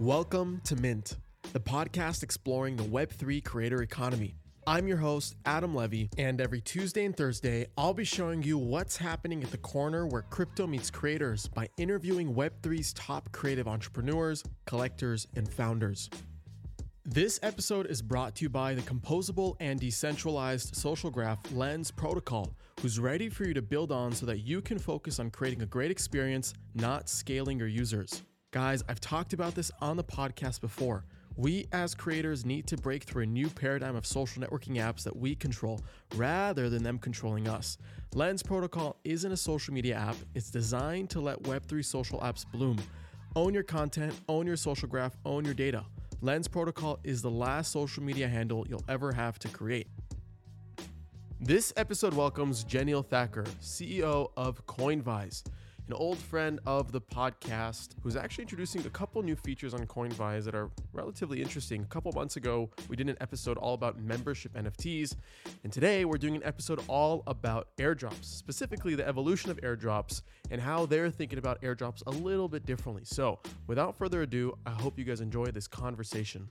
Welcome to Mint, the podcast exploring the Web3 creator economy. I'm your host, Adam Levy, and every Tuesday and Thursday, I'll be showing you what's happening at the corner where crypto meets creators by interviewing Web3's top creative entrepreneurs, collectors, and founders. This episode is brought to you by the composable and decentralized social graph Lens Protocol, who's ready for you to build on so that you can focus on creating a great experience, not scaling your users. Guys, I've talked about this on the podcast before. We as creators need to break through a new paradigm of social networking apps that we control rather than them controlling us. Lens Protocol isn't a social media app, it's designed to let Web3 social apps bloom. Own your content, own your social graph, own your data. Lens Protocol is the last social media handle you'll ever have to create. This episode welcomes Jenil Thakker, CEO of Coinvise, an old friend of the podcast who's actually introducing a couple new features on Coinvise that are relatively interesting. A couple months ago, we did an episode all about membership NFTs, and today we're doing an episode all about airdrops, specifically the evolution of airdrops and how they're thinking about airdrops a little bit differently. So, without further ado, I hope you guys enjoy this conversation.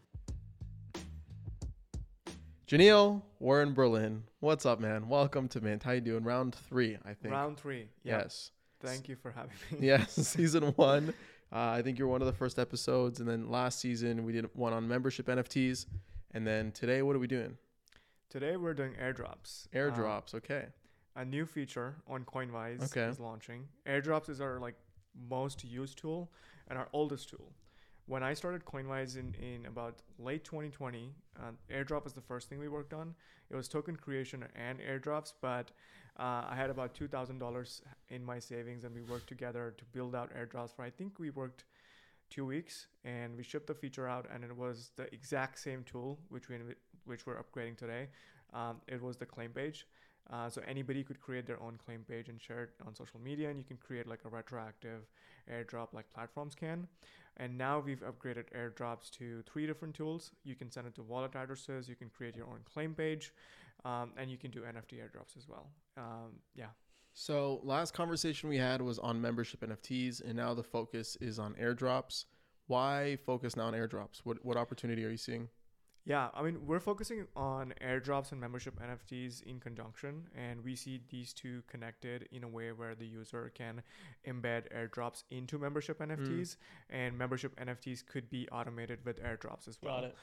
Jenil, we're in Berlin. What's up, man? Welcome to Mint. How you doing? Round three, I think. Round three. Yeah. Yes. Thank you for having me. Yes, season one. Uh, I think you're one of the first episodes, and then last season we did one on membership NFTs, and then today what are we doing? Today we're doing airdrops. Airdrops. okay. a new feature on Coinvise Okay. is launching. Airdrops is our like most used tool and our oldest tool. When I started Coinvise in, in about late 2020, uh, airdrop was the first thing we worked on. It was token creation and airdrops, but uh, I had about $2,000 in my savings and we worked together to build out airdrops for I think we worked two weeks and we shipped the feature out and it was the exact same tool which we which we're upgrading today. Um, it was the claim page. Uh, so anybody could create their own claim page and share it on social media, and you can create like a retroactive airdrop like platforms can. And now we've upgraded airdrops to three different tools. You can send it to wallet addresses, you can create your own claim page, um, and you can do NFT airdrops as well. Um, yeah. So last conversation we had was on membership NFTs, and now the focus is on airdrops. Why focus now on airdrops? What what opportunity are you seeing? Yeah, I mean, we're focusing on airdrops and membership NFTs in conjunction, and we see these two connected in a way where the user can embed airdrops into membership NFTs, and membership NFTs could be automated with airdrops as well. Got it.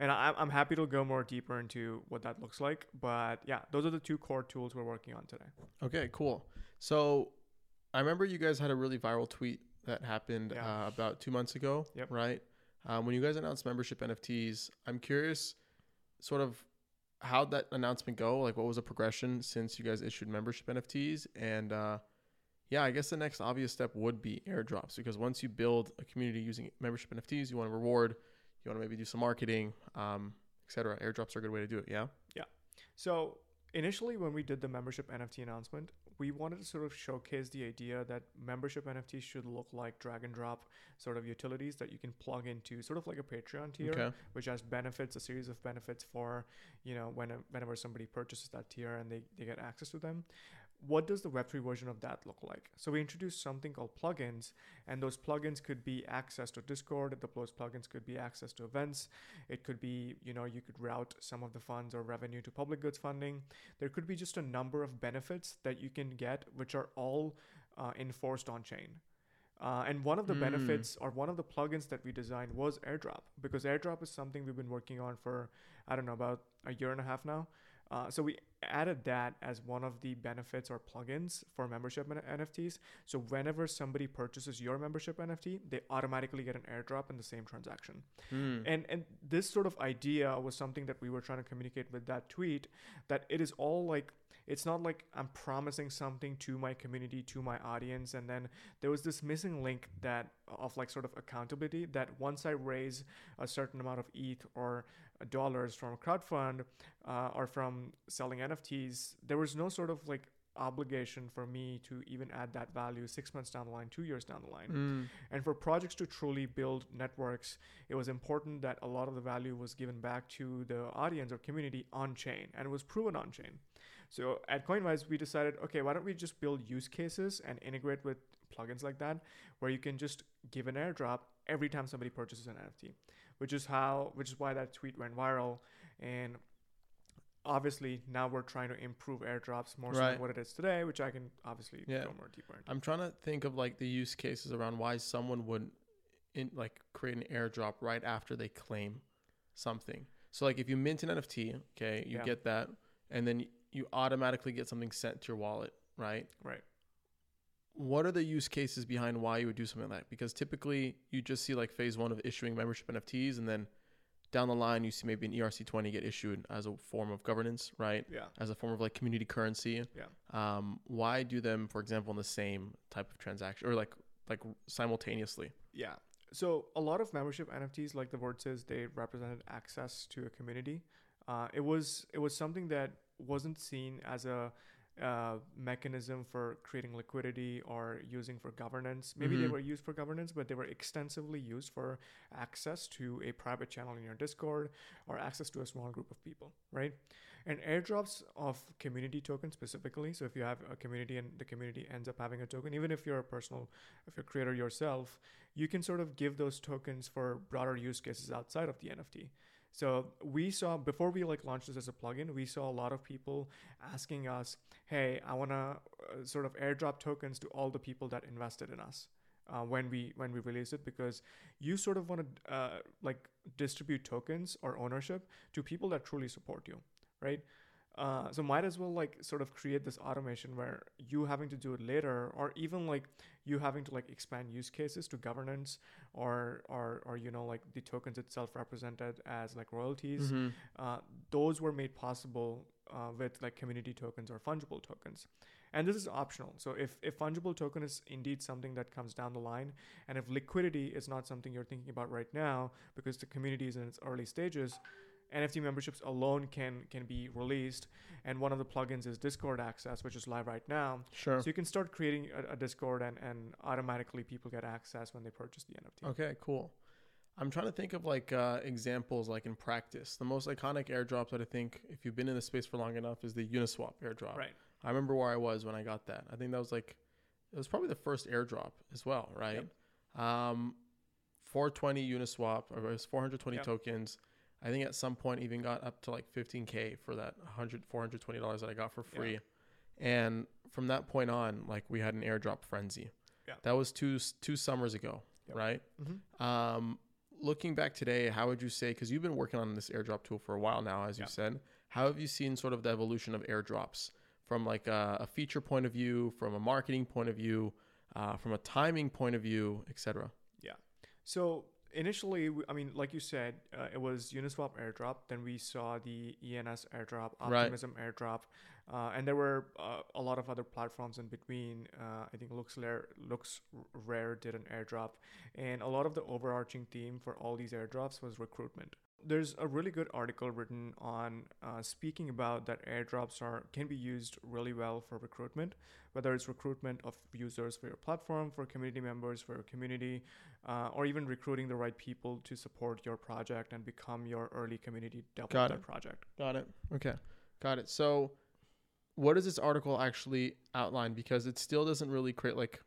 And I, I'm happy to go more deeper into what that looks like, but yeah, those are the two core tools we're working on today. Okay, cool. So I remember you guys had a really viral tweet that happened Yeah. uh, about two months ago, Yep. right? Um, when you guys announced membership NFTs, I'm curious, sort of, how'd that announcement go? Like, what was the progression since you guys issued membership NFTs? And uh, yeah, I guess the next obvious step would be airdrops because once you build a community using membership NFTs, you want to reward, you want to maybe do some marketing, um, etc. Airdrops are a good way to do it. Yeah. Yeah. So initially, when we did the membership NFT announcement, we wanted to sort of showcase the idea that membership NFTs should look like drag and drop sort of utilities that you can plug into, sort of like a Patreon tier, Okay. which has benefits, a series of benefits for you know when whenever somebody purchases that tier and they, they get access to them. What does the Web3 version of that look like? So we introduced something called plugins, and those plugins could be access to Discord. The those plugins could be access to events. It could be, you know, you could route some of the funds or revenue to public goods funding. There could be just a number of benefits that you can get, which are all uh, enforced on chain. Uh, and one of the Mm. benefits or one of the plugins that we designed was AirDrop because AirDrop is something we've been working on for, I don't know, about a year and a half now. Uh, so we added that as one of the benefits or plugins for membership NFTs. So whenever somebody purchases your membership NFT, they automatically get an airdrop in the same transaction. Hmm. And and this sort of idea was something that we were trying to communicate with that tweet that it is all like it's not like I'm promising something to my community, to my audience, and then there was this missing link that of like sort of accountability that once I raise a certain amount of ETH or dollars from a crowdfund uh, or from selling NFTs, there was no sort of like obligation for me to even add that value six months down the line, two years down the line. Mm. And for projects to truly build networks, it was important that a lot of the value was given back to the audience or community on chain and it was proven on chain. So at Coinvise, we decided, okay, why don't we just build use cases and integrate with plugins like that, where you can just give an airdrop every time somebody purchases an NFT, which is how which is why that tweet went viral and obviously now we're trying to improve airdrops more so than what it is today, which I can obviously Yeah. go more deeper into. I'm trying to think of like the use cases around why someone would in like create an airdrop right after they claim something. So like if you mint an NFT, okay, you Yeah. get that and then you automatically get something sent to your wallet, right? Right. What are the use cases behind why you would do something like that? Because typically you just see like phase one of issuing membership NFTs and then down the line you see maybe an ERC20 get issued as a form of governance, right? Yeah. As a form of like community currency. Yeah. Um, why do them, for example, in the same type of transaction or like like simultaneously? Yeah. So a lot of membership NFTs, like the word says, they represented access to a community. Uh, it was it was something that wasn't seen as a uh, mechanism for creating liquidity or using for governance. Maybe they Mhm. were used for governance, but they were extensively used for access to a private channel in your Discord or access to a small group of people, right? And airdrops of community tokens specifically. So if you have a community and the community ends up having a token, even if you're a personal, if you're a creator yourself, you can sort of give those tokens for broader use cases outside of the NFT. So we saw before we like launched this as a plugin, we saw a lot of people asking us, "Hey, I want to uh, sort of airdrop tokens to all the people that invested in us." Uh, when we when we release it because you sort of want to uh, like distribute tokens or ownership to people that truly support you right uh, so might as well like sort of create this automation where you having to do it later or even like you having to like expand use cases to governance or or or you know like the tokens itself represented as like royalties. Mhm. uh, those were made possible uh, with like community tokens or fungible tokens. And this is optional. So if, if fungible token is indeed something that comes down the line and if liquidity is not something you're thinking about right now because the community is in its early stages nft memberships alone can can be released and one of the plugins is discord access which is live right now Sure. so you can start creating a, a discord and, and automatically people get access when they purchase the nft Okay, cool. I'm trying to think of like uh, examples like in practice. The most iconic airdrops that I think, if you've been in the space for long enough, is the Uniswap airdrop. right I remember where I was when I got that. I think that was like, it was probably the first airdrop as well, right? Um, 420 Uniswap, or it was 420 Yep. tokens. I think at some point even got up to like 15k for that 100 420 dollars that I got for Yeah. free. And from that point on, like we had an airdrop frenzy. Yeah. That was two two summers ago, Yep. right? mm-hmm. Um, looking back today, how would you say? Because you've been working on this airdrop tool for a while now, as you Yeah. said. How have you seen sort of the evolution of airdrops from like a, a feature point of view, from a marketing point of view, uh, from a timing point of view, etc. Yeah. So initially, I mean, like you said, uh, it was Uniswap airdrop. Then we saw the ENS airdrop, Right. Optimism airdrop, uh, and there were uh, a lot of other platforms in between. Uh, I think Looks Rare, Looks Rare did an airdrop, and a lot of the overarching theme for all these airdrops was recruitment. There's a really good article written on uh, speaking about that airdrops are can be used really well for recruitment, whether it's recruitment of users for your platform, for community members, for your community, uh, or even recruiting the right people to support your project and become your early community Got developer project. Got it. Okay, got it. So, what does this article actually outline? Because it still doesn't really create like,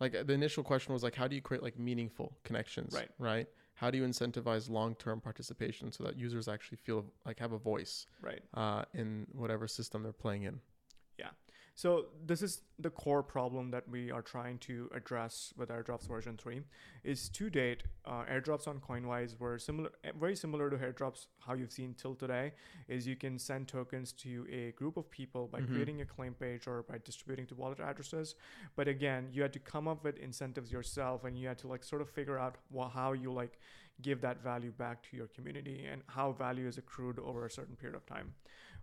like the initial question was like, how do you create like meaningful connections? Right. Right. How do you incentivize long-term participation so that users actually feel like have a voice Right. uh, in whatever system they're playing in? So this is the core problem that we are trying to address with airdrops version 3 is to date uh, airdrops on Coinvise were similar eh, very similar to airdrops how you've seen till today is you can send tokens to a group of people by Mhm. creating a claim page or by distributing to wallet addresses but again you had to come up with incentives yourself and you had to like sort of figure out wha- how you like give that value back to your community and how value is accrued over a certain period of time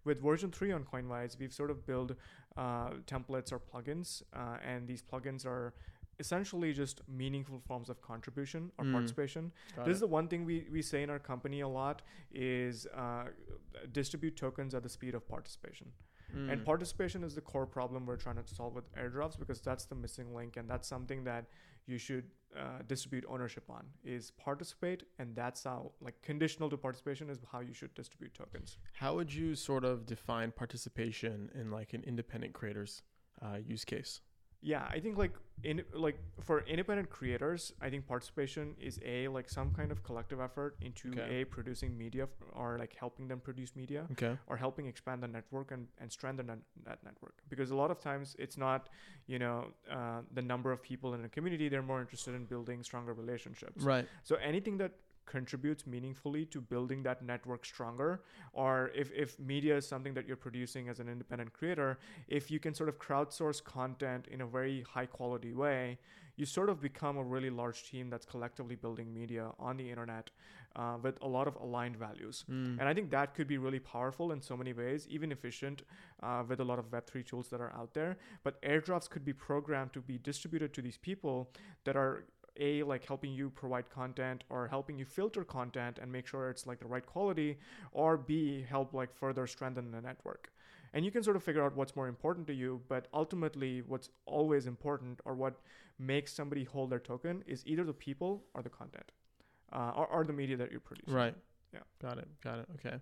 with version 3 on Coinvise we've sort of built uh, templates or plugins, uh, and these plugins are essentially just meaningful forms of contribution or Mm. participation. Got this it. is the one thing we, we say in our company a lot is uh, distribute tokens at the speed of participation. And Mm. participation is the core problem we're trying to solve with airdrops because that's the missing link, and that's something that you should uh, distribute ownership on is participate, and that's how like conditional to participation is how you should distribute tokens. How would you sort of define participation in like an independent creator's uh, use case? Yeah, I think like in like for independent creators, I think participation is a like some kind of collective effort into Okay. a producing media or like helping them produce media Okay. or helping expand the network and, and strengthen that, that network because a lot of times it's not you know uh, the number of people in a community they're more interested in building stronger relationships Right. so anything that contributes meaningfully to building that network stronger, or if, if media is something that you're producing as an independent creator, if you can sort of crowdsource content in a very high quality way, you sort of become a really large team that's collectively building media on the internet uh, with a lot of aligned values. Mm. And I think that could be really powerful in so many ways, even efficient uh, with a lot of Web3 tools that are out there. But airdrops could be programmed to be distributed to these people that are a like helping you provide content or helping you filter content and make sure it's like the right quality or b help like further strengthen the network and you can sort of figure out what's more important to you but ultimately what's always important or what makes somebody hold their token is either the people or the content uh, or, or the media that you're producing Right. Yeah. Got it. Got it. Okay.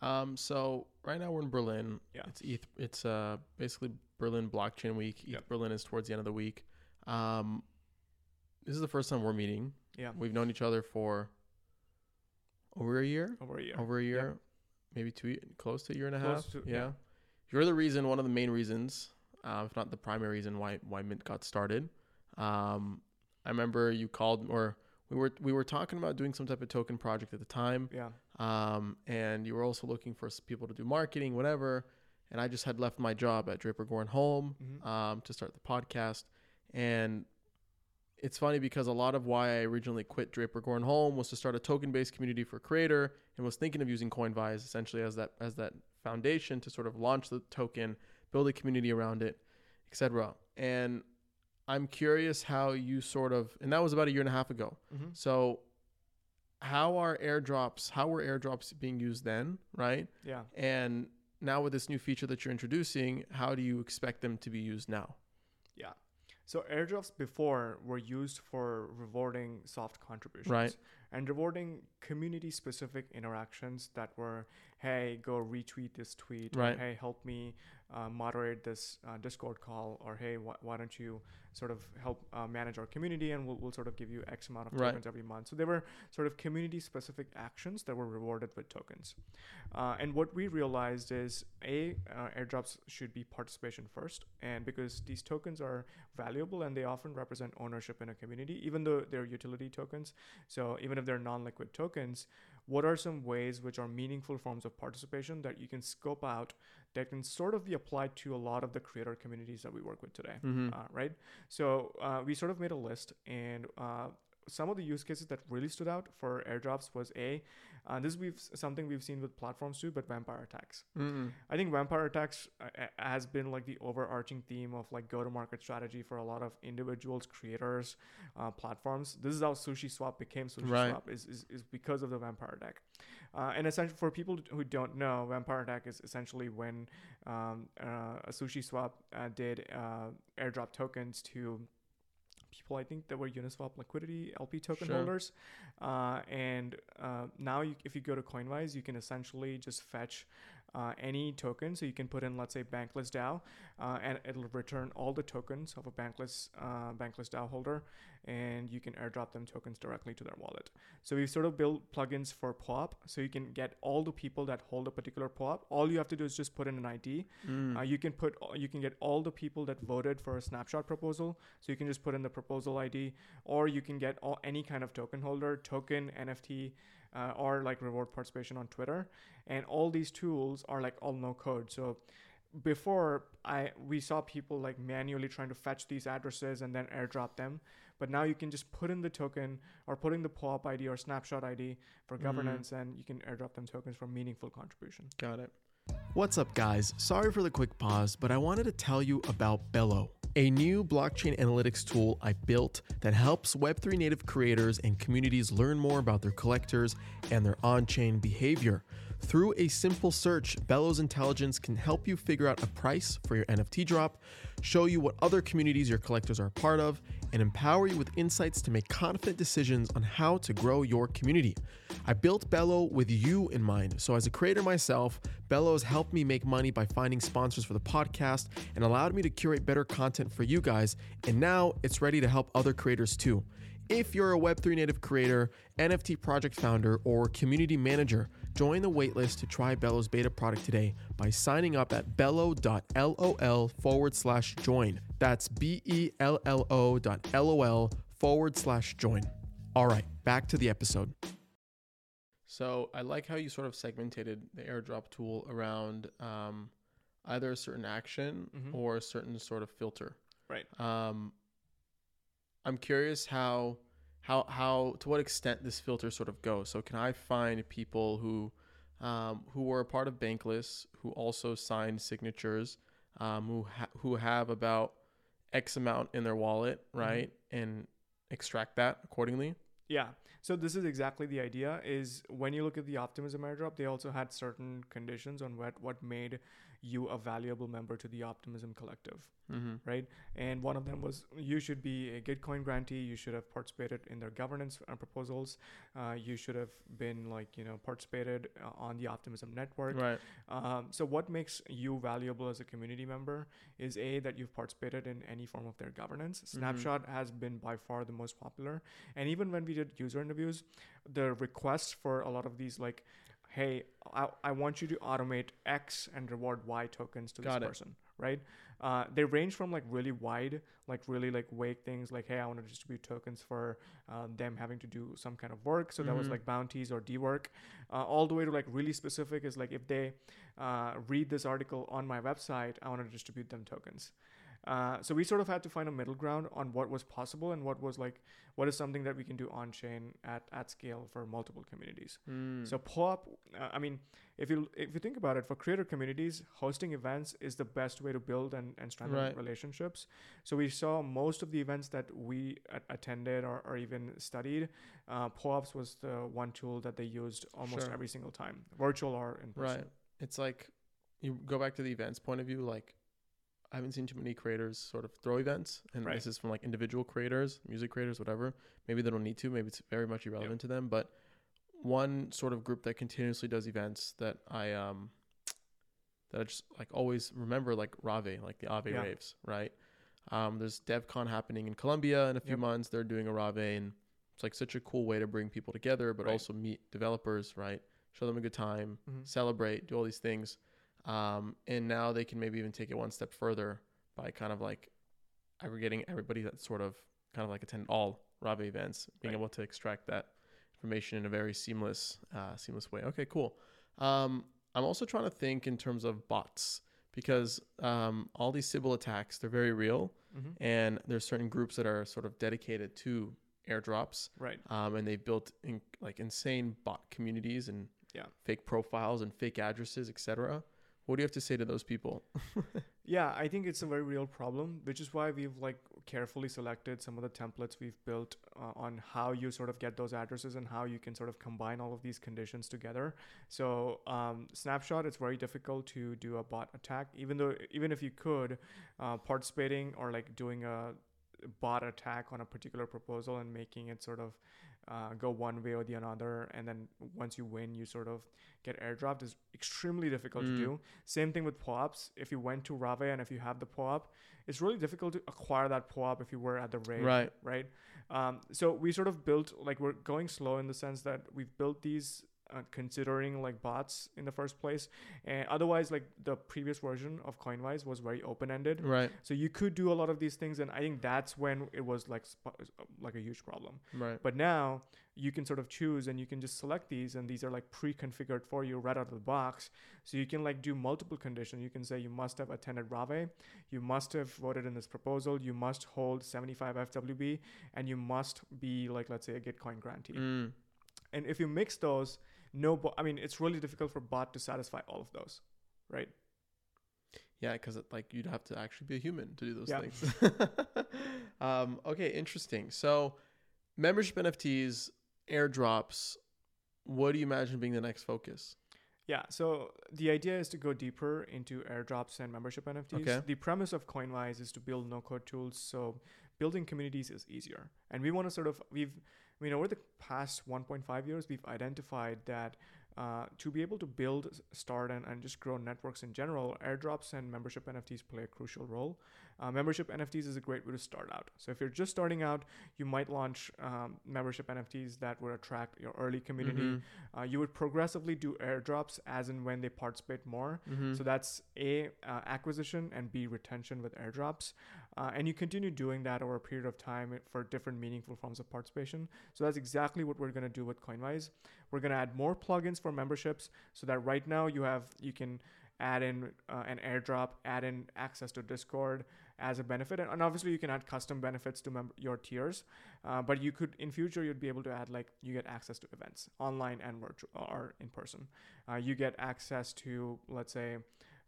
Um, so right now we're in Berlin. Yeah. It's ETH. It's uh basically Berlin Blockchain Week. ETH Yep. Berlin is towards the end of the week. Um, this is the first time we're meeting. yeah We've known each other for over a year. over a year Over a year, maybe two, close to a year and a Close half. to- yeah. yeah. You're the reason, one of the main reasons, uh, if not the primary reason why why Mint got started. Um, I remember you called or we were we were talking about doing some type of token project at the time. yeah Um, and you were also looking for people to do marketing, whatever. And I just had left my job at Draper Goren Holm Mhm. um, to start the podcast. And it's funny because a lot of why I originally quit Draper Goren Holm was to start a token-based community for creator, and was thinking of using Coinvise essentially as that as that foundation to sort of launch the token, build a community around it, etc. And I'm curious how you sort of, and that was about a year and a half ago. hmm So, how are airdrops? How were airdrops being used then, right? yeah And now with this new feature that you're introducing, how do you expect them to be used now? Yeah. So airdrops before were used for rewarding soft contributions. Right. And rewarding community specific interactions that were, hey, go retweet this tweet. Right. Or, hey, help me uh, moderate this uh, Discord call. Or, hey, wh- why don't you sort of help uh, manage our community and we'll, we'll sort of give you X amount of Right. tokens every month. So there were sort of community specific actions that were rewarded with tokens. Uh, and what we realized is a uh, airdrops should be participation first, and because these tokens are valuable and they often represent ownership in a community, even though they're utility tokens. So even if they're non-liquid tokens, what are some ways which are meaningful forms of participation that you can scope out that can sort of be applied to a lot of the creator communities that we work with today? Mm-hmm. uh, right? So uh, we sort of made a list, and uh, some of the use cases that really stood out for airdrops was a uh, this we've something we've seen with platforms too, but vampire attacks. mm I think vampire attacks uh, has been like the overarching theme of like go-to-market strategy for a lot of individuals, creators, uh, platforms. This is how Sushi Swap became Sushi Right. Swap is, is, is because of the vampire attack. Uh, and essentially, for people who don't know, vampire attack is essentially when um, uh, a Sushi Swap uh, did uh, airdrop tokens to people I think that were Uniswap liquidity LP token Sure. holders. Uh, and uh, now, you, if you go to Coinvise, you can essentially just fetch uh, any token. So you can put in, let's say, Bankless DAO, uh, and it'll return all the tokens of a Bankless uh, Bankless DAO holder, and you can airdrop them tokens directly to their wallet. So we've sort of built plugins for POAP, so you can get all the people that hold a particular POAP. All you have to do is just put in an ID. Mm. Uh, you can put you can get all the people that voted for a snapshot proposal. So you can just put in the proposal ID, or you can get all, any kind of token holder, token, NFT, uh, or like reward participation on Twitter. And all these tools are like all no code. So before I we saw people like manually trying to fetch these addresses and then airdrop them. But now you can just put in the token or put in the POAP ID or snapshot ID for Mhm. governance, and you can airdrop them tokens for meaningful contribution. Got it. What's up, guys? Sorry for the quick pause, but I wanted to tell you about Bello, a new blockchain analytics tool I built that helps Web3 native creators and communities learn more about their collectors and their on chain behavior. Through a simple search, Bellows Intelligence can help you figure out a price for your NFT drop, show you what other communities your collectors are a part of, and empower you with insights to make confident decisions on how to grow your community. I built Bello with you in mind. So, as a creator myself, Bello has helped me make money by finding sponsors for the podcast and allowed me to curate better content for you guys. And now it's ready to help other creators too. If you're a Web3 native creator, NFT project founder, or community manager, join the waitlist to try Bello's beta product today by signing up at bello.lol forward slash join. That's B E L L O dot LOL forward slash join. All right, back to the episode. So I like how you sort of segmented the airdrop tool around um, either a certain action Mhm. or a certain sort of filter. Right. Um, I'm curious how how how to what extent this filter sort of goes. So can I find people who um, who were a part of Bankless who also signed signatures um, who ha- who have about X amount in their wallet, right, and extract that accordingly. Yeah. So this is exactly the idea is when you look at the optimism airdrop, they also had certain conditions on what what made you a valuable member to the optimism collective, Mm-hmm. right? And one of them was you should be a Gitcoin grantee, you should have participated in their governance uh, proposals, uh, you should have been like, you know, participated uh, on the optimism network. Right. Um, so what makes you valuable as a community member is a that you've participated in any form of their governance. Snapshot has been by far the most popular, and even when we did user interviews, the requests for a lot of these like, hey, I, I want you to automate X and reward Y tokens to Got this it. person, right? Uh, they range from like really wide, like really like vague things, like hey, I want to distribute tokens for uh, them having to do some kind of work. So that was Mhm. like bounties or Dework, uh, all the way to like really specific is like if they uh, read this article on my website, I want to distribute them tokens. Uh, so we sort of had to find a middle ground on what was possible and what was like what is something that we can do on chain at, at scale for multiple communities. Mm. So POAP, uh, I mean, if you if you think about it, for creator communities, hosting events is the best way to build and, and strengthen Right. relationships. So we saw most of the events that we a- attended or, or even studied, uh, POAPs was the one tool that they used almost Sure. every single time, virtual or in person. Right. It's like you go back to the events point of view. Like I haven't seen too many creators sort of throw events, and Right. this is from like individual creators, music creators, whatever. Maybe they don't need to. Maybe it's very much irrelevant to them. But one sort of group that continuously does events that I um that I just like always remember like Rave, like the Aave Yeah. raves, right? Um, there's DevCon happening in Colombia in a few Yep. months. They're doing a Rave, and it's like such a cool way to bring people together, but Right. also meet developers, right? Show them a good time, Mhm. celebrate, do all these things. Um, and now they can maybe even take it one step further by kind of like aggregating everybody that sort of kind of like attend all Rave events, being Right. able to extract that information in a very seamless, uh, seamless way. Okay, cool. Um, I'm also trying to think in terms of bots because um, all these Sybil attacks, they're very real, Mhm. and there's certain groups that are sort of dedicated to airdrops Right. um, and they've built in, like insane bot communities and Yeah. fake profiles and fake addresses, etc. What do you have to say to those people? Yeah, I think it's a very real problem, which is why we've like carefully selected some of the templates we've built uh, on how you sort of get those addresses and how you can sort of combine all of these conditions together. So, um, snapshot, it's very difficult to do a bot attack, even though even if you could, uh, participating or like doing a bot attack on a particular proposal and making it sort of uh, go one way or the another, and then once you win, you sort of get airdropped is extremely difficult Mm. to do. Same thing with POAPs. If you went to Rave and if you have the POAP, it's really difficult to acquire that POAP if you were at the rave, Right. Right. Um, so we sort of built like we're going slow in the sense that we've built these uh, considering like bots in the first place, and otherwise like the previous version of Coinvise was very open ended. Right, So you could do a lot of these things, and I think that's when it was like sp- like a huge problem. right, But now you can sort of choose and you can just select these and these are like pre-configured for you right out of the box. So you can like do multiple conditions. You can say you must have attended Rave, you must have voted in this proposal, you must hold 75 FWB, and you must be like let's say a Gitcoin grantee. Mm. And if you mix those, no bo- I mean it's really difficult for bot to satisfy all of those. Right? yeah, because it like you'd have to actually be a human to do those Yeah. things. um, okay, interesting. So, membership NFTs, airdrops. What do you imagine being the next focus? Yeah, so the idea is to go deeper into airdrops and membership NFTs. Okay. The premise of Coinvise is to build no code tools, so building communities is easier. And we want to sort of, we've, I mean, over the past 1.5 years, we've identified that uh, to be able to build, start, and, and just grow networks in general, airdrops and membership NFTs play a crucial role. Uh, membership NFTs is a great way to start out. So if you're just starting out, you might launch um, membership NFTs that would attract your early community. Mhm. Uh, you would progressively do airdrops as and when they participate more. Mhm. So that's A, uh, acquisition, and B, retention with airdrops. Uh, and you continue doing that over a period of time for different meaningful forms of participation. So that's exactly what we're going to do with Coinvise. We're going to add more plugins for memberships so that right now you have, you can add in uh, an airdrop, add in access to Discord as a benefit. And, and obviously you can add custom benefits to mem- your tiers. Uh, but you could, in future, you'd be able to add like, you get access to events online and virtual or in person. Uh, you get access to, let's say,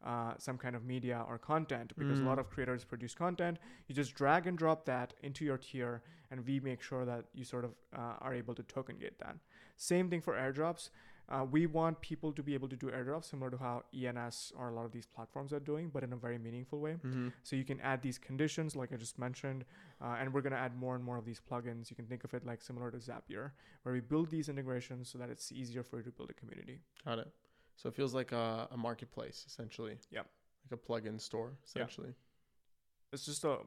uh, some kind of media or content because a lot Mm. of creators produce content. You just drag and drop that into your tier, and we make sure that you sort of uh, are able to token gate that. Same thing for airdrops. Uh, we want people to be able to do airdrops similar to how ENS or a lot of these platforms are doing, but in a very meaningful way. Mhm. So you can add these conditions, like I just mentioned, uh, and we're going to add more and more of these plugins. You can think of it like similar to Zapier, where we build these integrations so that it's easier for you to build a community. Got it. So it feels like a, a marketplace essentially. Yep. Like a plug-in store essentially. it's just a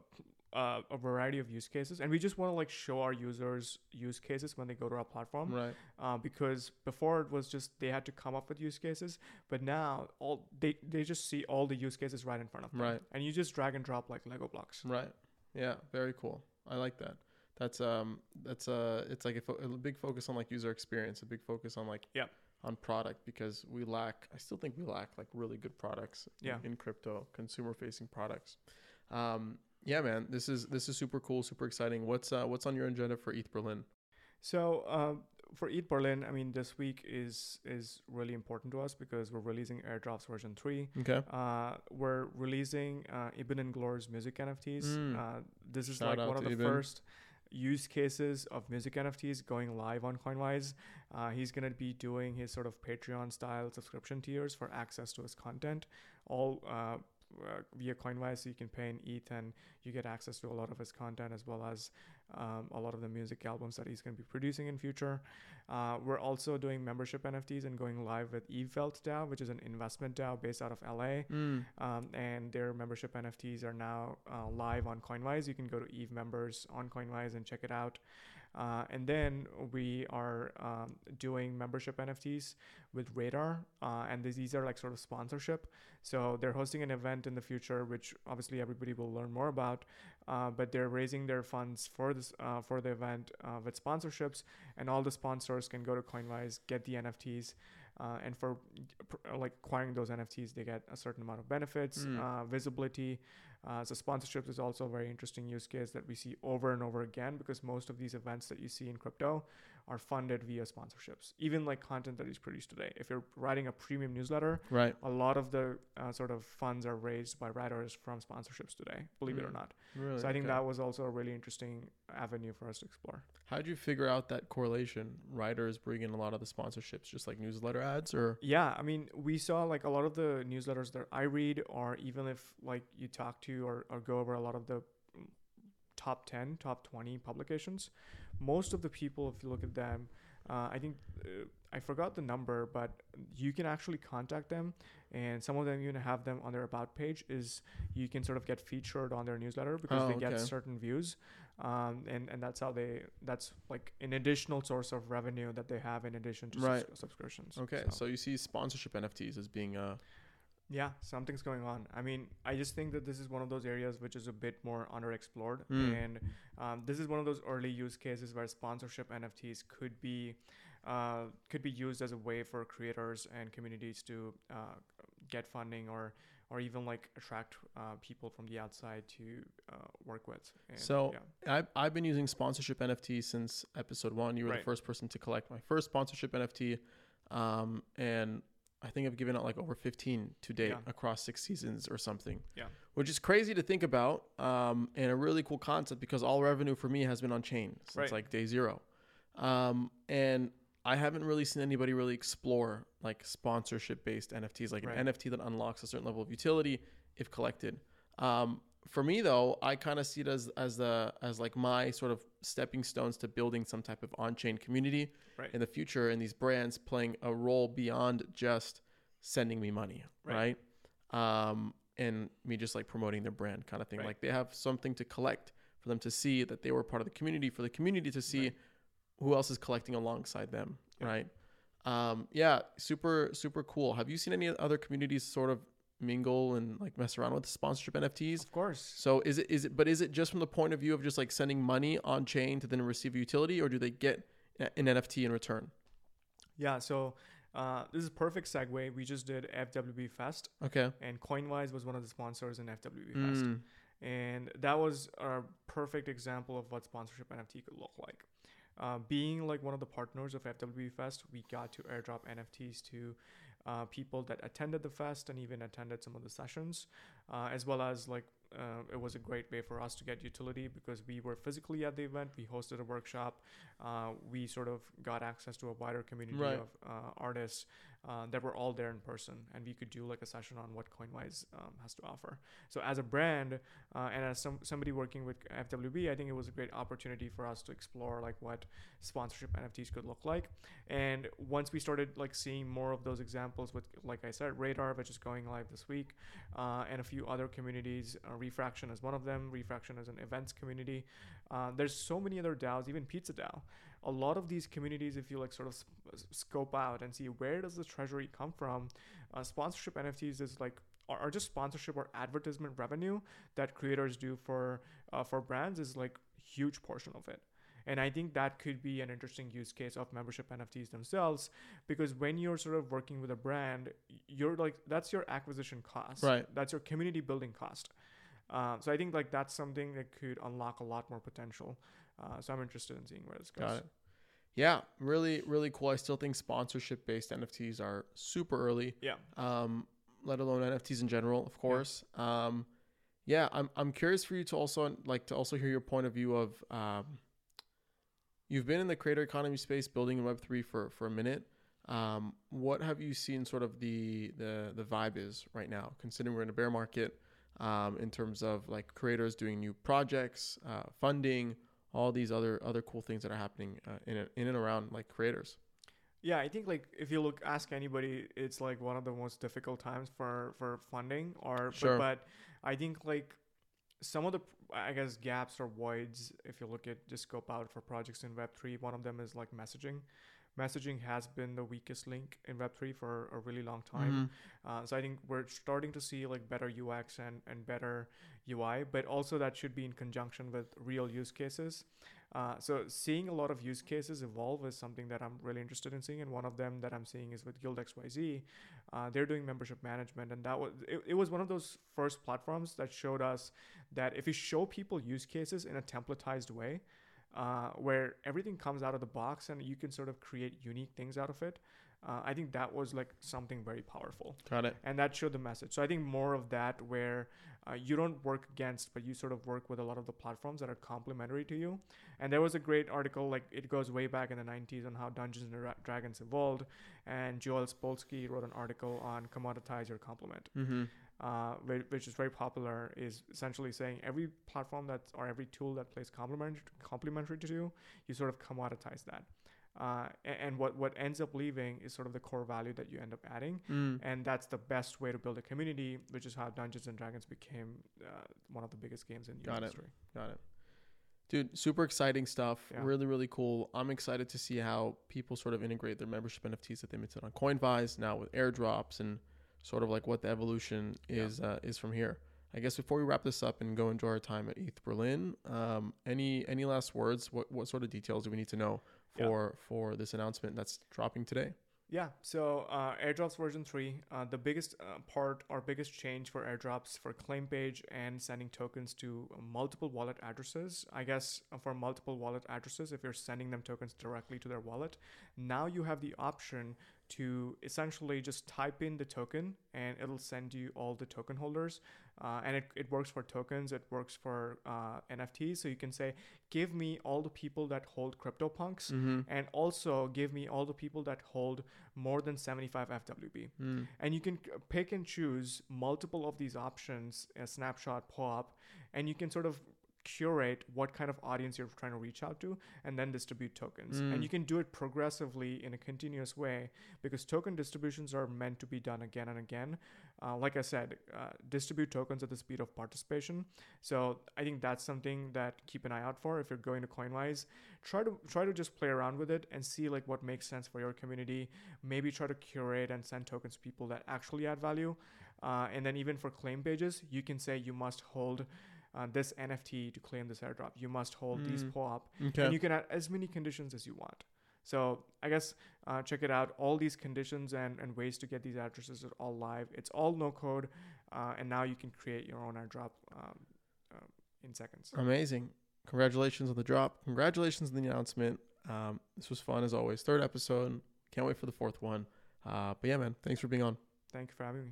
uh, a variety of use cases and we just want to like show our users use cases when they go to our platform Right. uh, because before it was just they had to come up with use cases but now all they, they just see all the use cases right in front of them Right. and you just drag and drop like lego blocks Right. Yeah. Very cool. I like that. That's um. That's uh. It's like a, fo- a big focus on like user experience. A big focus on like. Yep. On product because we lack. I still think we lack like really good products. in- Yeah. In, crypto, consumer-facing products. Um. Yeah, man. This is this is super cool. Super exciting. What's uh. What's on your agenda for ETH Berlin? so um, for ETH berlin i mean this week is is really important to us because we're releasing airdrops version 3 Okay. uh, we're releasing uh, Ibn Inglor's music NFTs. Mm. Uh, this is Shout like one of the Ibn. first use cases of music NFTs going live on Coinvise. Uh, he's going to be doing his sort of Patreon style subscription tiers for access to his content, all uh, uh, via Coinvise. So you can pay in ETH and you get access to a lot of his content as well as um, a lot of the music albums that he's going to be producing in future. Uh, we're also doing membership NFTs and going live with Evelt DAO, which is an investment DAO based out of LA. Mm. Um, and their membership NFTs are now uh, live on Coinvise. You can go to Eve members on Coinvise and check it out. Uh, and then we are um, doing membership NFTs with Radar, uh, and these, are like sort of sponsorship. So they're hosting an event in the future, which obviously everybody will learn more about. Uh, but they're raising their funds for this uh, for the event uh, with sponsorships, and all the sponsors can go to Coinvise, get the NFTs, uh, and for like acquiring those NFTs, they get a certain amount of benefits, Mm. uh, visibility. Uh, so sponsorships is also a very interesting use case that we see over and over again because most of these events that you see in crypto are funded via sponsorships. Even like content that is produced today. If you're writing a premium newsletter, Right. a lot of the uh, sort of funds are raised by writers from sponsorships today. Believe it or Mm. not. Really. So I think Okay. that was also a really interesting avenue for us to explore. How did you figure out that correlation? Writers bring in a lot of the sponsorships, just like newsletter ads, or Yeah, I mean, we saw like a lot of the newsletters that I read, or even if like you talk to or, or go over a lot of the mm, top 10, top 20 publications, most of the people, if you look at them, uh, I think uh, I forgot the number, but you can actually contact them, and some of them even have them on their about page. Is you can sort of get featured on their newsletter because Oh, they get okay. certain views, um, and and that's how they that's like an additional source of revenue that they have in addition to Right. subs- subscriptions. okay? So. you see sponsorship NFTs as being uh Yeah, something's going on. I mean, I just think that this is one of those areas which is a bit more underexplored, Mm. and um, this is one of those early use cases where sponsorship NFTs could be uh, could be used as a way for creators and communities to uh, get funding or or even like attract uh, people from the outside to uh, work with. And, So, yeah. I've, I've been using sponsorship NFT since episode one. You were the first person to collect my first sponsorship NFT. Um, and I think I've given out like over 15 to date Yeah. across six seasons or something. Yeah. Which is crazy to think about um, and a really cool concept because all revenue for me has been on chain since Right. like day zero. Um, and I haven't really seen anybody really explore like sponsorship based NFTs, like Right. an NFT that unlocks a certain level of utility if collected. Um, for me though, I kind of see it as as the as like my sort of stepping stones to building some type of on chain community Right. in the future, and these brands playing a role beyond just sending me money, right? Um, and me just like promoting their brand kind of thing. Right. Like they have something to collect for them to see that they were part of the community, for the community to see Right. who else is collecting alongside them, Yeah. right? Um, yeah, super super cool. Have you seen any other communities sort of mingle and like mess around with sponsorship NFTs? Of course. So is it is it but is it just from the point of view of just like sending money on chain to then receive a utility, or do they get an NFT in return? Yeah. So uh, this is a perfect segue. We just did FWB Fest, Okay. and Coinvise was one of the sponsors in FWB Fest. Mm, and that was a perfect example of what sponsorship NFT could look like. Uh, being like one of the partners of FWB Fest, we got to airdrop NFTs to people that attended the fest and even attended some of the sessions, uh, as well as like uh, it was a great way for us to get utility because we were physically at the event. We hosted a workshop. Uh, we sort of got access to a wider community Right. of uh, artists uh, that were all there in person, and we could do like a session on what Coinvise um, has to offer. So as a brand uh, and as some somebody working with FWB, I think it was a great opportunity for us to explore like what sponsorship NFTs could look like. And once we started like seeing more of those examples with, like I said, Radar, which is going live this week, uh, and a few other communities, Refraction is one of them. Refraction is an events community. Uh, there's so many other DAOs, even Pizza DAO. A lot of these communities, if you like sort of sp- scope out and see where does the treasury come from, uh, sponsorship NFTs is like are, are just sponsorship or advertisement revenue that creators do for uh, for brands is like huge portion of it. And I think that could be an interesting use case of membership NFTs themselves because when you're sort of working with a brand, you're like that's your acquisition cost. Right. That's your community building cost. Uh, so I think like that's something that could unlock a lot more potential. Uh, so I'm interested in seeing where this goes. Got it. Yeah, really, really cool. I still think sponsorship based NFTs are super early. Yeah. Um, let alone NFTs in general, of course. Um, yeah, I'm I'm curious for you to also like to also hear your point of view of um, you've been in the creator economy space building in Web three for for a minute. Um, what have you seen sort of the the the vibe is right now, considering we're in a bear market, um, in terms of like creators doing new projects, uh, funding, all these other other cool things that are happening uh, in in and around like creators. Yeah, I think like if you look ask anybody, it's like one of the most difficult times for for funding or Sure. but, but I think like some of the I guess gaps or voids if you look at just scope out for projects in web3, one of them is like messaging. Messaging has been the weakest link in web3 for a really long time. Uh, so I think we're starting to see like better UX and, and better UI, but also that should be in conjunction with real use cases. Uh, so seeing a lot of use cases evolve is something that I'm really interested in seeing, and one of them that I'm seeing is with Guild XYZ. Uh, they're doing membership management, and that was it, it was one of those first platforms that showed us that if you show people use cases in a templatized way, uh, where everything comes out of the box and you can sort of create unique things out of it. Uh, I think that was like something very powerful Got it. and that showed the message. So I think more of that where uh, you don't work against, but you sort of work with a lot of the platforms that are complementary to you. And there was a great article, like it goes way back in the 90s on how Dungeons and Dragons evolved. And Joel Spolsky wrote an article on commoditize your complement, Mm-hmm. Uh, which is very popular. Is essentially saying every platform that or every tool that plays complementary complementary to you, you sort of commoditize that. Uh, a- and what, what ends up leaving is sort of the core value that you end up adding Mm. and that's the best way to build a community, which is how Dungeons and Dragons became uh, one of the biggest games in the Got it. industry. Got it. Dude, super exciting stuff. Yeah. Really, really cool. I'm excited to see how people sort of integrate their membership NFTs that they minted on Coinvise now with airdrops and sort of like what the evolution Yeah. is uh, is from here. I guess before we wrap this up and go enjoy our time at ETH Berlin, um, any any last words? What what sort of details do we need to know Yeah. for for this announcement that's dropping today? Yeah, so uh, airdrops version 3, uh, the biggest uh, part or biggest change for airdrops for claim page and sending tokens to multiple wallet addresses. I guess uh, for multiple wallet addresses, if you're sending them tokens directly to their wallet, now you have the option to essentially just type in the token and it'll send you all the token holders uh, and it, it works for tokens it works for uh, nfts so you can say give me all the people that hold CryptoPunks Mm-hmm. and also give me all the people that hold more than 75 fwb Mm. and you can pick and choose multiple of these options a snapshot POAP and you can sort of curate what kind of audience you're trying to reach out to and then distribute tokens. Mm. and you can do it progressively in a continuous way because token distributions are meant to be done again and again. Uh, like i said uh, distribute tokens at the speed of participation. So i think that's something that keep an eye out for if you're going to Coinvise. Try to try to just play around with it and see like what makes sense for your community. Maybe try to curate and send tokens to people that actually add value. Uh, and then even for claim pages you can say you must hold uh, this nft to claim this airdrop you must hold these Mm. POAP Okay. and you can add as many conditions as you want so i guess uh, check it out all these conditions and, and ways to get these addresses are all live it's all no code uh, and now you can create your own airdrop um, uh, in seconds Amazing. Congratulations on the drop. Congratulations on the announcement. Um, this was fun as always. Third episode. Can't wait for the fourth one. Uh, but yeah, man, thanks for being on. thank you for having me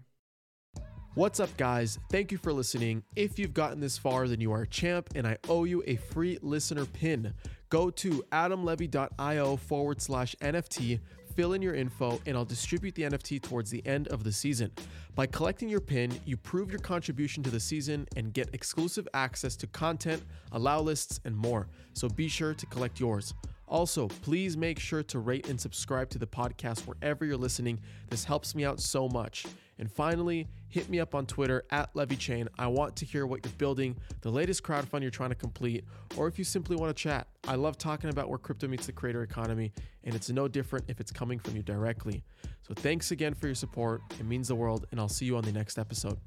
What's up, guys? Thank you for listening. If you've gotten this far, then you are a champ, and I owe you a free listener pin. Go to adamlevy.io forward slash NFT, fill in your info, and I'll distribute the NFT towards the end of the season. By collecting your pin, you prove your contribution to the season and get exclusive access to content, allow lists, and more. So be sure to collect yours. Also, please make sure to rate and subscribe to the podcast wherever you're listening. This helps me out so much. And finally, hit me up on Twitter at LevyChain. I want to hear what you're building, the latest crowdfund you're trying to complete, or if you simply want to chat. I love talking about where crypto meets the creator economy, and it's no different if it's coming from you directly. So thanks again for your support. It means the world, and I'll see you on the next episode.